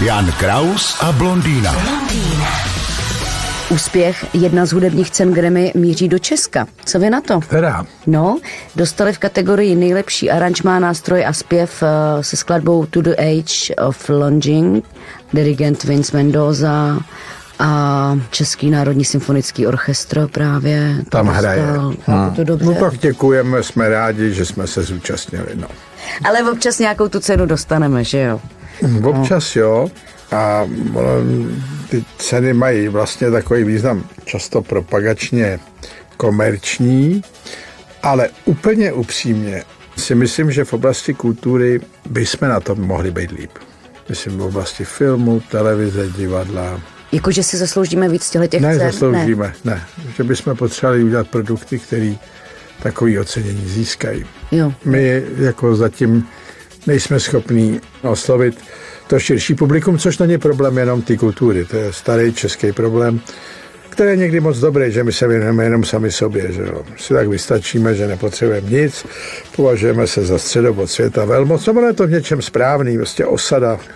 Jan Kraus a blondýna. Úspěch jedna z hudebních cen Grammy míří do Česka. Co vy na to? Teda, No, dostali v kategorii nejlepší aranžmá, nástroj a zpěv eh, se skladbou To the Age of Longing, dirigent Vince Mendoza a Český národní symfonický orchestr právě. tam to hraje. dostal. Chápu to dobře. No tak děkujeme, jsme rádi, že jsme se zúčastnili. No. Ale občas nějakou tu cenu dostaneme, že jo? Občas jo. A ty ceny mají vlastně takový význam často propagačně komerční, ale úplně upřímně si myslím, že v oblasti kultury bychom na tom mohli být líp. Myslím v oblasti filmu, televize, divadla. Jakože si zasloužíme víc těchto těch Ne, cen? zasloužíme, ne. ne. Že bychom potřebovali udělat produkty, které takový ocenění získají. Jo. My jako zatím nejsme schopní oslovit to širší publikum, což není problém jenom té kultury. To je starý český problém, který je někdy moc dobrý, že my se věnujeme jenom sami sobě. Že jo. Si tak vystačíme, že nepotřebujeme nic, považujeme se za středobod světa velmoc, no ono je to v něčem správný, prostě osada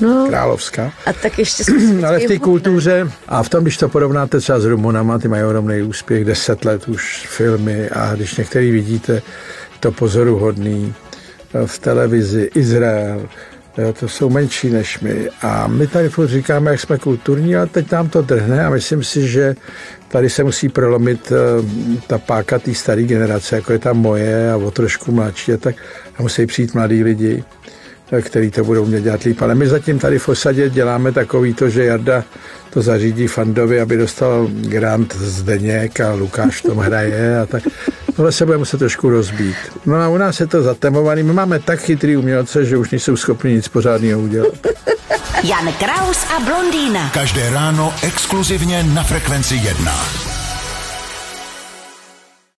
No, královská. a tak ještě Ale v té kultuře, a v tom, když to porovnáte třeba s Rumunama, ty mají ohromný úspěch, deset let už filmy a když některý vidíte, to pozoruhodný v televizi, Izrael, to jsou menší než my. A my tady furt říkáme, jak jsme kulturní, ale teď nám to drhne a myslím si, že tady se musí prolomit eh, ta páka té staré generace, jako je ta moje a o trošku mladší a tak. A musí přijít mladí lidi, eh, který to budou mě dělat líp. Ale my zatím tady v osadě děláme takový to, že Jarda to zařídí Fandovi, aby dostal grant Zdeněk a Lukáš tom hraje a tak. Tohle se bude muset trošku rozbít. No a u nás je to zatemovaný. My máme tak chytrý umělce, že už nejsou schopni nic pořádného udělat. Jan Kraus a blondýna. Každé ráno exkluzivně na Frekvenci 1.